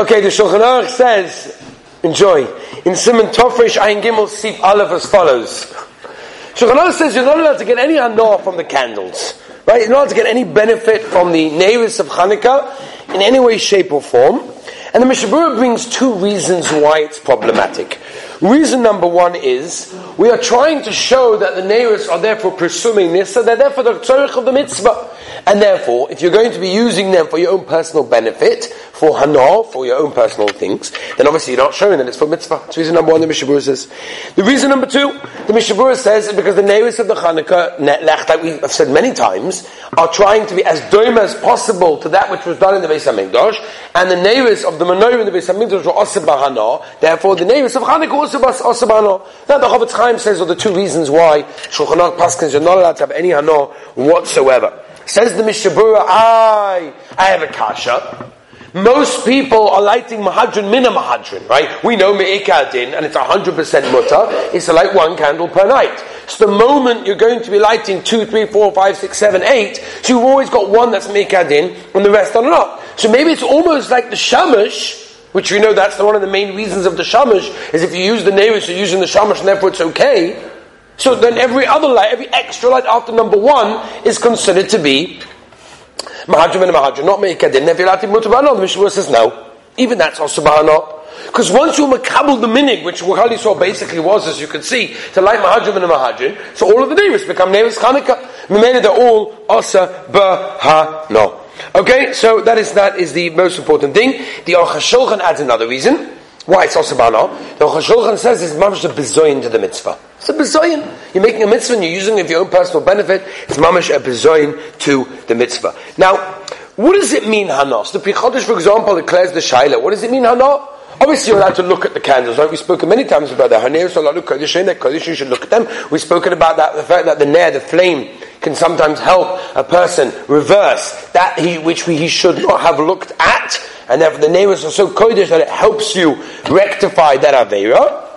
Okay, the Shulchan Aruch says, enjoy, in Simon Tofresh Ayin Gimel Sif Aleph as follows. Shulchan Aruch says you're not allowed to get any hanor from the candles. Right? You're not allowed to get any benefit from the neiros of Hanukkah in any way, shape, or form. And the Mishnah Berurah brings two reasons why it's problematic. Reason number one is we are trying to show that the neiros are therefore pirsumei nisa, so they're there for the tzorich of the mitzvah. And therefore, if you're going to be using them for your own personal benefit, for hana, for your own personal things, then obviously you're not showing that it's for mitzvah. That's reason number one, the Mishnah Berurah says. The reason number two, the Mishnah Berurah says, is because the neiros of the Chanukah, lech, like we have said many times, are trying to be as doima as possible to that which was done in the Beis HaMikdash, and the neiros of the menorah in the Beis HaMikdash were bahana, therefore the neiros of Chanukah also bahana. Now the Chofetz Chaim says are the two reasons why Shulchan Aruch Paskins are not allowed to have any hana whatsoever. Says the Mishnah Berurah, I, I have a kasha. Most people are lighting mahadrin mina mahadrin, right? We know me'ikadin, and it's 100% mutter. It's to light one candle per night. So the moment you're going to be lighting two, three, four, five, six, seven, eight, so you've always got one that's me'ikadin, and the rest are not. So maybe it's almost like the shamash, which we know that's one of the main reasons of the shamash, is if you use the neiros, you're using the shamash, and therefore it's okay. So then every other light, every extra light after number one is considered to be Mahajim and Mahajim, not Meikadin. Nevilati Mutabano, the Mishnah says no. Even that's also Bahana. Because once you makabel the minig, which Wahali saw basically was, as you can see, to light Mahajim and Mahajim, so all of the neiros become neiros Chanukah. Mimena, they're all Asa Bahano. Okay, so that is, that is the most important thing. The Aruch adds another reason. Why it's also Bahano. Oh, the Aruch says it's mamash a bezoin to the mitzvah. It's a bezoin. You're making a mitzvah and you're using it for your own personal benefit. It's mamash a bezoin to the mitzvah. Now, what does it mean, Hanos? The Pri Chadash, for example, declares the Shaila. What does it mean, Hanos? Obviously, you're allowed to look at the candles, right? We've spoken many times about that. Haner Salalu Kodesh Kodesh, you should look at them. We've spoken about that, the fact that the nair, the flame, can sometimes help a person reverse that he, which he should not have looked at, and therefore the neiros are so Kodesh that it helps you rectify that Aveira.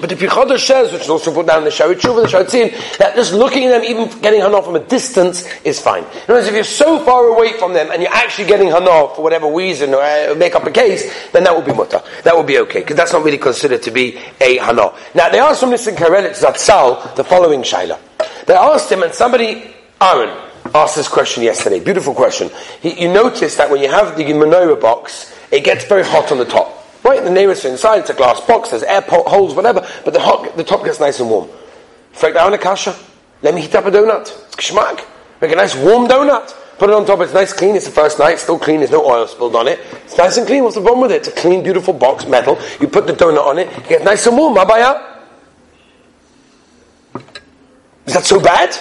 But the Pichodah says, which is also put down in the Sharit Shuv and the Shaar HaTziyun, that just looking at them, even getting Hana from a distance, is fine. In other words, if you're so far away from them and you're actually getting Hana for whatever reason, or uh, make up a case, then that would be mutter. That would be okay, because that's not really considered to be a Hana. Now, they asked from this in Karelitz Zatzal the following Shaila. They asked him, and somebody, Aaron, asked this question yesterday. Beautiful question. He, you notice that when you have the menorah box, it gets very hot on the top. Right? The nearest inside, it's a glass box, there's air holes, whatever, but the, hot, the top gets nice and warm. Fake down a kasha. Let me heat up a donut. It's kishmak. Make a nice warm donut. Put it on top, it's nice clean, it's the first night, still clean, there's no oil spilled on it. It's nice and clean, what's the problem with it? It's a clean, beautiful box, metal. You put the donut on it, it gets nice and warm. Mabaya? Is that so bad?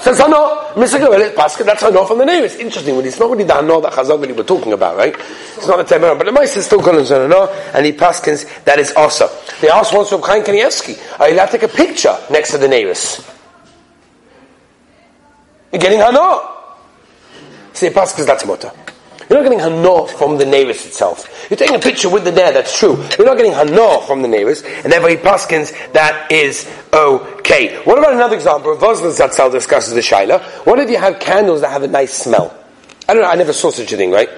Oh, says Hano, Mr. Goel, Pascha, that's Hano from the name. It's interesting, when it's not really the Hano that Chazal really were talking about, right? It's not the Temer, but the Mice is still calling Hano, and he Paskins, that is also. They asked once from Chaim Kanievsky, oh, are you allowed to take a picture next to the Nevis? You're getting Hano. Say Paskins, that's Mota. You're not getting hana from the nevis itself. You're taking a picture with the there, that's true. You're not getting hana from the nevis, and therefore he paskins, that is okay. What about another example? Voslan Zatzal discusses the shaila. What if you have candles that have a nice smell? I don't know, I never saw such a thing, right?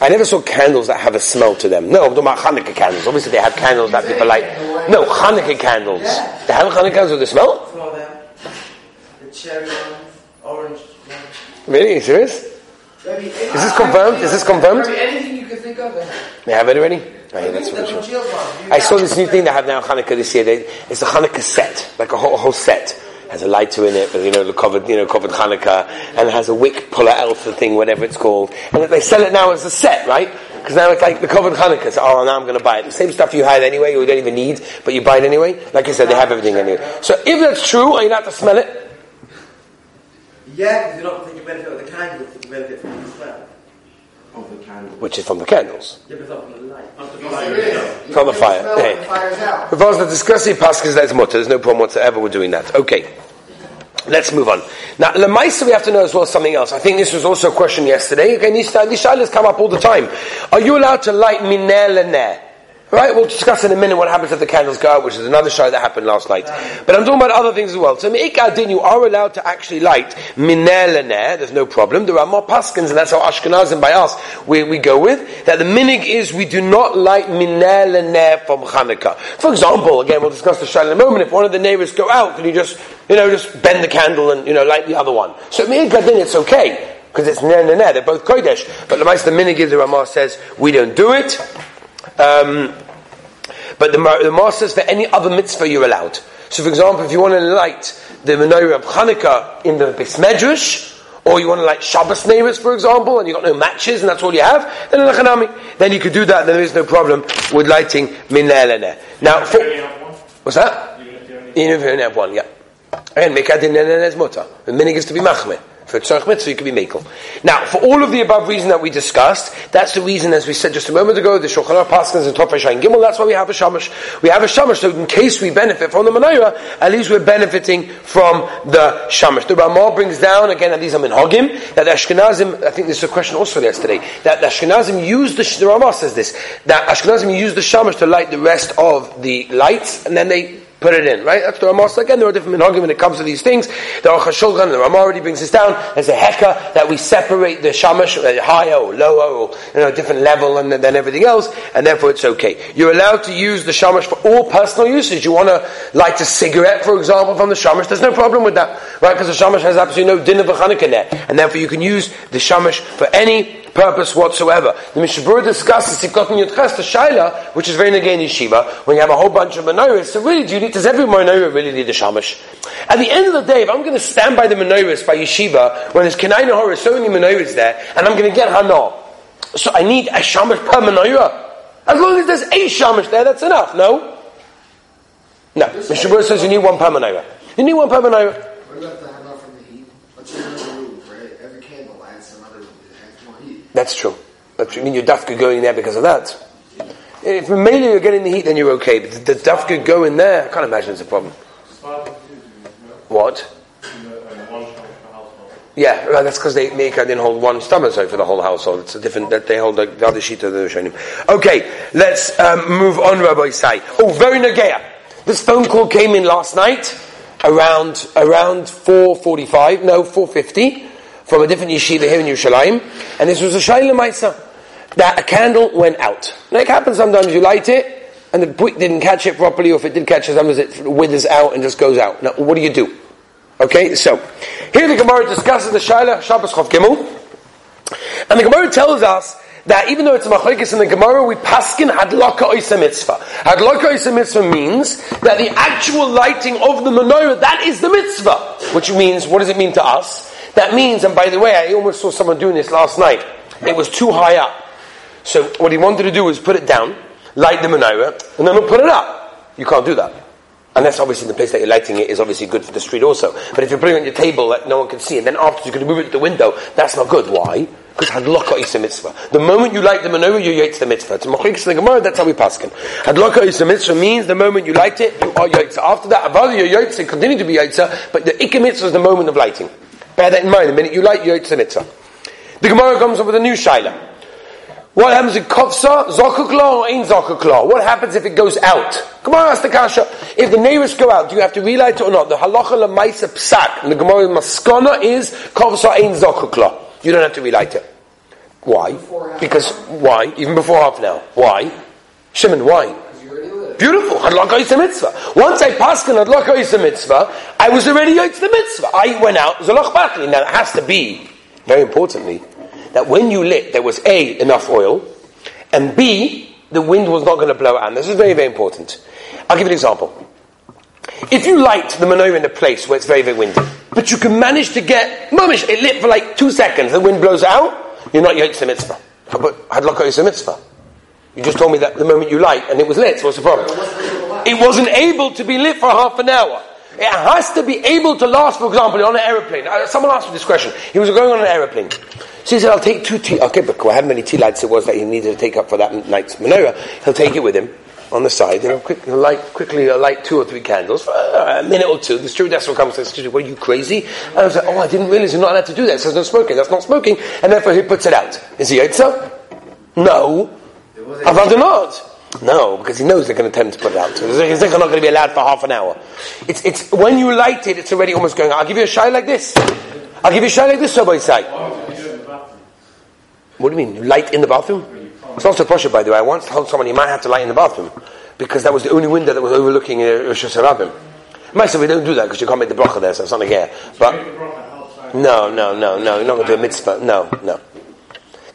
I never saw candles that have a smell to them. No, I'm talking about Hanukkah candles. Obviously they have candles that people like. No, Hanukkah candles. They have Hanukkah candles with a smell? The cherry ones, orange ones. Really? Are you serious? Is this confirmed? Is this confirmed? Anything you can think of. They have it already? Oh, yeah, that's what I saw this new thing they have now Hanukkah this year. They, it's a Hanukkah set, like a whole, whole set. Has a lighter in it, but you know, the covered, you know, covered Hanukkah, and it has a wick puller alpha thing, whatever it's called. And they sell it now as a set, right? Because now it's like the covered Hanukkah. So, oh, now I'm going to buy it. The same stuff you had anyway, you don't even need, but you buy it anyway. Like I said, they have everything anyway. So if that's true, are you not to smell it? Yeah, because you're not taking benefit of the candle, you're taking benefit from the smell. Of the candle. Which is from the candles. Yeah, but not from the light. From the fire. Hey. If I was to discuss the Paskas, that's mutter. There's no problem whatsoever with doing that. Okay. Let's move on. Now, Lemaisa, we have to know as well something else. I think this was also a question yesterday. Okay, these, these shilas come up all the time. Are you allowed to light mineh leneh? Right, we'll discuss in a minute what happens if the candles go out, which is another show that happened last night. But I'm talking about other things as well. So Me'ikadin, you are allowed to actually light minel there's no problem. There are more paskins, and that's how Ashkenazim by us we, we go with, that the minig is we do not light minel from Hanukkah. For example, again, we'll discuss the show in a moment, if one of the neiros go out, can you just, you know, just bend the candle and, you know, light the other one. So Me'ikadin, it's okay. Because it's ner ner they're both kodesh. But the Minig, the Ramah says, we don't do it. Um, but the, the Mar says for any other mitzvah you're allowed. So, for example, if you want to light the menorah of Hanukkah in the Beis Medrash, or you want to light Shabbos neiros, for example, and you've got no matches and that's all you have, then then you could do that, then there is no problem with lighting Minna Now, for, what's that? Even if you only have one, yeah. Again, Mekadin is mutter. The minig is to be machmeh. For tzarech mitzvah, you can be mekel. Now, for all of the above reason that we discussed, that's the reason, as we said just a moment ago, the Shulchan Aruch and Tophesh and Gimel, that's why we have a shamash. We have a shamash, so in case we benefit from the menorah, at least we're benefiting from the shamash. The Ramah brings down, again, and these are minhagim, that the Ashkenazim, I think this is a question also yesterday, that the Ashkenazim use the, the Ramah says this, that Ashkenazim use the shamash to light the rest of the lights, and then they put it in, right? That's the Ramah. So again, there are different minhagim when it comes to these things. The Aruch HaShulchan, the Ramah already brings this down. There's a heka that we separate the shamash uh, higher or lower or you know different level and then everything else, and therefore it's okay. You're allowed to use the shamash for all personal usage. You want to light a cigarette, for example, from the shamash. There's no problem with that, right? Because the shamash has absolutely no din of a and therefore you can use the shamash for any purpose whatsoever. The Mishnah Berurah discusses Sivkot Yudches, the Shaila, which is very negain yeshiva, when you have a whole bunch of menorahs. So really, do you need, does every menorah really need a shamash? At the end of the day, if I'm going to stand by the menorahs by yeshiva, when there's Kenai Nahor, so many menorahs there, and I'm going to get Hana, so I need a shamash per menorah. As long as there's a shamash there, that's enough, no? No. Mishnah Berurah says you need one per menorah. You need one per menorah. That's true. But. I mean, your dafka going there because of that. If mainly you're getting the heat, then you're okay. But the dafka go in there, I can't imagine it's a problem. What? Yeah, that's because they make didn't hold one stomach for the whole household. It's a different that they hold the, the other sheet of the Rishonim. Okay, let's um, move on, Rabbi Say. Oh, very nageya. This phone call came in last night around around four forty five, no four fifty from a different yeshiva here in Yerushalayim, and this was a shayla ma'isa that a candle went out. Now it happens sometimes you light it and the wick didn't catch it properly, or if it did catch it, sometimes it withers out and just goes out. Now what do you do? Okay, so here the Gemara discusses the shayla Shabbos Chaf Gimel, and the Gemara tells us that even though it's a machlekes in the Gemara, we paskin hadlaka oisa mitzvah. Hadlaka oisa mitzvah means that the actual lighting of the menorah, that is the mitzvah. Which means, what does it mean to us? That means, and by the way, I almost saw someone doing this last night. It was too high up. So what he wanted to do was put it down, light the menorah, and then put it up. You can't do that. Unless obviously the place that you're lighting it is obviously good for the street also. But if you're putting it on your table that no one can see, and then after you're going to move it to the window, that's not good. Why? Because hadlaka is a mitzvah. The moment you light the menorah, you yaitz the mitzvah. Machlikas in the Gemara, that's how we paskin. Hadlaka is a mitzvah means the moment you light it, you are yaitza. After that, avada you're yaitza, continue to be yaitza, but the ikka mitzvah is the moment of lighting. Bear that in mind. The minute you light, you're mitzvah. The Gemara comes up with a new shaila. What happens in kofsa, zokukla, or ain't zokukla? What happens if it goes out? Gemara asks the kasha. If the neiros go out, do you have to relight it or not? The halacha lemaisa psak. And the Gemara maskana is kofsa ain't zokukla. You don't have to relight it. Why? Because why? Even before half an hour. Why? Shimon, why? Beautiful. Hadlaka is a mitzvah. Once I passed on Hadlaka is a mitzvah, I was already to the mitzvah. I went out, Zalach Batli. Now it has to be, very importantly, that when you lit, there was A, enough oil, and B, the wind was not going to blow out. This is very, very important. I'll give an example. If you light the menorah in a place where it's very, very windy, but you can manage to get, mamish, it lit for like two seconds, the wind blows out, you're not to the mitzvah. But Hadlaka is a mitzvah. You just told me that the moment you light and it was lit, so what's the problem? It wasn't able to be lit for half an hour. It has to be able to last, for example, on an aeroplane. Uh, someone asked me this question. He was going on an aeroplane. So he said, I'll take two tea, okay, but how many tea lights it was that he needed to take up for that night's menorah. He'll take it with him on the side, know, quick, he'll light, quickly light two or three candles for a minute or two. The stewardess will come and say, excuse me, are you crazy? And I was like, oh, I didn't realize you're not allowed to do that. It says no smoking. That's not smoking. And therefore he puts it out. Is he Yitzhak? No. Avadonot. No, because he knows they're going to attempt to put it out. So he's not going to be allowed for half an hour. It's, it's, when you light it, it's already almost going, I'll give you a shy like this. I'll give you a shy like this, so by side. What do you mean? You light in the bathroom? It's not so pressure, by the way. I once told someone you might have to light in the bathroom because that was the only window that was overlooking uh, Rosh Hashanah. Might say we don't do that because you can't make the bracha there, so it's not like here. But no, no, no, no, you're not going to do a mitzvah. No, no.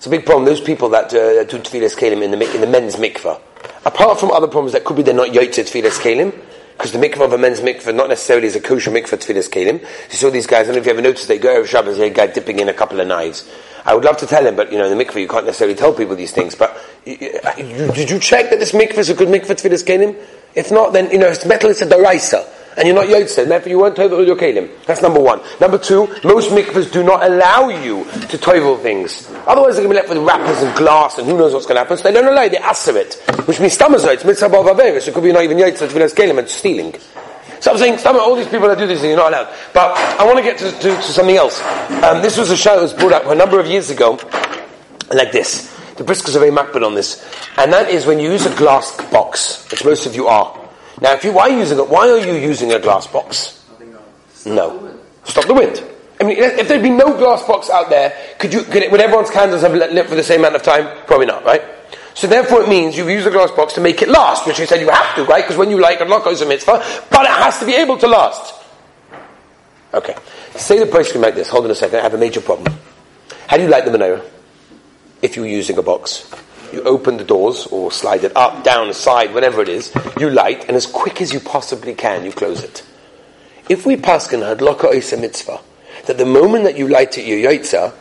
It's a big problem. Those people that uh, do tevilas kelim in the in the men's mikvah. Apart from other problems that could be they're not yotzei tevilas kelim, because the mikvah of a men's mikvah not necessarily is a kosher mikvah tevilas kelim. You saw these guys. I don't know if you ever noticed they go over Shabbos, a guy dipping in a couple of knives. I would love to tell him, but you know, in the mikvah you can't necessarily tell people these things. But you, you, did you check that this mikvah is a good mikvah tevilas kelim? If not, then you know it's metal. It's a deraisa and you're not Yotzei, therefore you won't toivel your kelim. That's number one. Number two, most mikvahs do not allow you to toivel things. Otherwise they're going to be left with wrappers and glass and who knows what's going to happen. So they don't allow they answer it. Which means stamazot, mitzvah bavaveris, it could be not even Yotzei, it's kelim, it's stealing. So I'm saying, some, all these people that do this, you're not allowed. But I want to get to, to, to something else. Um, this was a show that was brought up a number of years ago, like this. The briskers are very makbid on this. And that is when you use a glass box, which most of you are, now, if you why are using it, why are you using a glass box? No, stop the wind. I mean, if there'd been no glass box out there, could you? Could it, would everyone's candles have lit for the same amount of time? Probably not, right? So therefore, it means you've used a glass box to make it last, which you said you have to, right? Because when you light a lock is a mitzvah, but it has to be able to last. Okay, say the person like this. Hold on a second. I have a major problem. How do you light the menorah if you're using a box? You open the doors or slide it up, down, side, whatever it is, you light, and as quick as you possibly can, you close it. If we paskin hadlaka isa mitzvah, that the moment that you light it, you yaitza,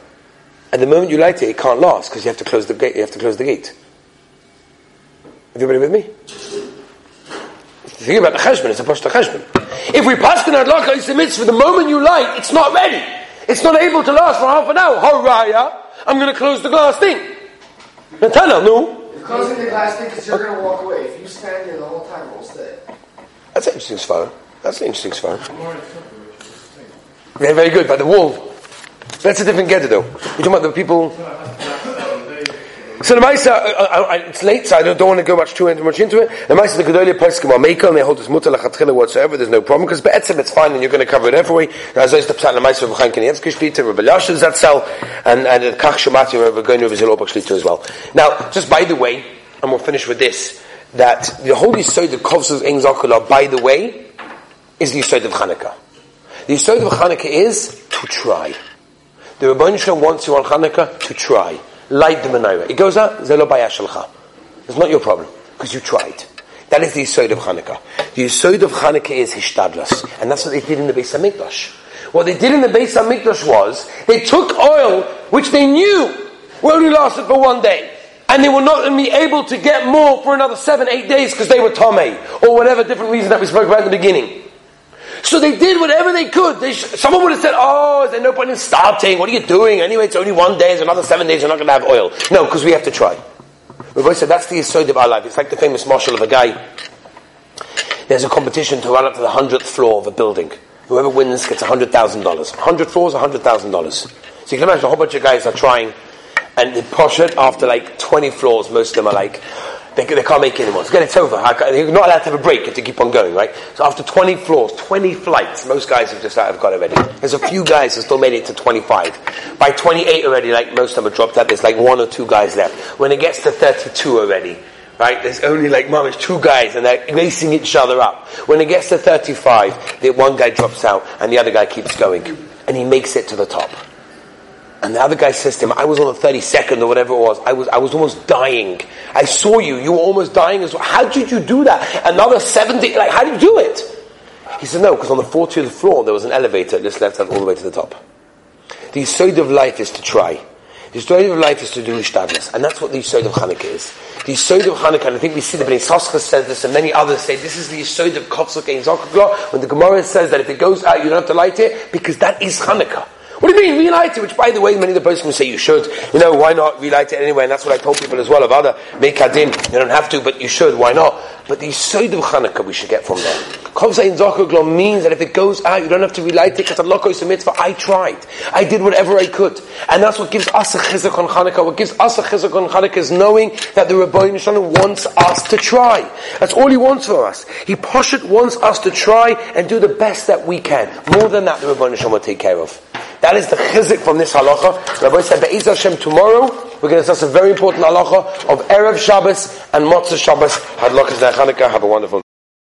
and the moment you light it, it can't last because you have to close the gate. You have to close the gate. Everybody with me? Think about the cheshbon. It's a poshta cheshbon. If we paskin hadlaka isa mitzvah, the moment you light, it's not ready. It's not able to last for half an hour. Haraya, I'm going to close the glass thing. Natana, no. If closing the glass thing because you're going to walk away. If you stand there the whole time, we'll stay. That's an interesting svara. That's an interesting svara. Yeah, very good. By the wall. That's a different getter, though. You're talking about the people. So the Maisa, uh, uh, uh, it's late, so I don't, don't, want to go much too into much into it. The Maisa, the Gedolia Peskim are Meiko, and they hold this mutter lachatchila whatsoever. There's no problem because be'etzim it's fine, and you're going to cover it every way. As the Pshat the Maisa of Chaim Kanievsky Shlita, Rabbi Yashin Zatzel, and and the Kach Shemati, Rabbi Goinu of Zilobach Shlita as well. Now, just by the way, and we'll finish with this, that the holy Yisod of Kovsuz Ein Zakula, by the way, is the Yisod of Chanukah. The Yisod of Chanukah is to try. The Shalom wants you on Chanukah to try light the menorah. It goes out, zelo bayashalcha. It's not your problem, because you tried. That is the Yisod of Hanukkah. The Yisod of Hanukkah is Hishtadlas. And that's what they did in the Beis HaMikdash. What they did in the Beis HaMikdash was, they took oil, which they knew only lasted for one day. And they were not be able to get more for another seven, eight days because they were Tomei. Or whatever different reason that we spoke about in the beginning. So they did whatever they could. They sh- someone would have said, "Oh, is there no point in starting? What are you doing? Anyway, it's only one day. It's another seven days. You're not going to have oil." No, because we have to try. Rabbi said that's the aside of our life. It's like the famous marshal of a guy. There's a competition to run up to the hundredth floor of a building. Whoever wins gets hundred thousand dollars. Hundred floors, hundred thousand dollars. So you can imagine a whole bunch of guys are trying, and they push it after like twenty floors. Most of them are like they, they can't make it anymore. So it's over. You're not allowed to have a break. You have to keep on going, right? So after 20 floors, 20 flights, most guys have just have got already. There's a few guys that still made it to 25. By 28 already, like most of them have dropped out. There's like one or two guys left. When it gets to 32 already, right? There's only like mom, it's two guys and they're racing each other up. When it gets to 35, the one guy drops out and the other guy keeps going. And he makes it to the top. And the other guy says to him, I was on the 32nd or whatever it was. I was, I was almost dying. I saw you. You were almost dying as well. How did you do that? Another 70, like, how did you do it? He said, no, because on the 40th floor there was an elevator that just left us all the way to the top. The side of life is to try. The side of life is to do ishtadlis. And that's what the side of Hanukkah is. The side of Hanukkah, and I think we see the Bnei Yissaschar says this, and many others say this is the side of Kotzuk Ein When the Gemara says that if it goes out, you don't have to light it, because that is Hanukkah. What do you mean relight it? Which, by the way, many of the will say you should. You know, why not relight it anyway? And that's what I told people as well of other mekadin. You don't have to, but you should. Why not? But the Yisoid of Chanukah we should get from there. Kovzei Zachaglo means that if it goes out, you don't have to relight it because Allah is a mitzvah. I tried. I did whatever I could. And that's what gives us a chizuk on Chanukah. What gives us a chizuk on Chanukah is knowing that the Rabbi Shalom wants us to try. That's all he wants for us. He Poshet wants us to try and do the best that we can. More than that, the Rabbi Shalom will take care of. That is the chizik from this halacha. Rabbi said, Be'ez Hashem, tomorrow we're going to discuss a very important halacha of Erev Shabbos and Motzei Shabbos. Hadlakas Chanukah. Have a wonderful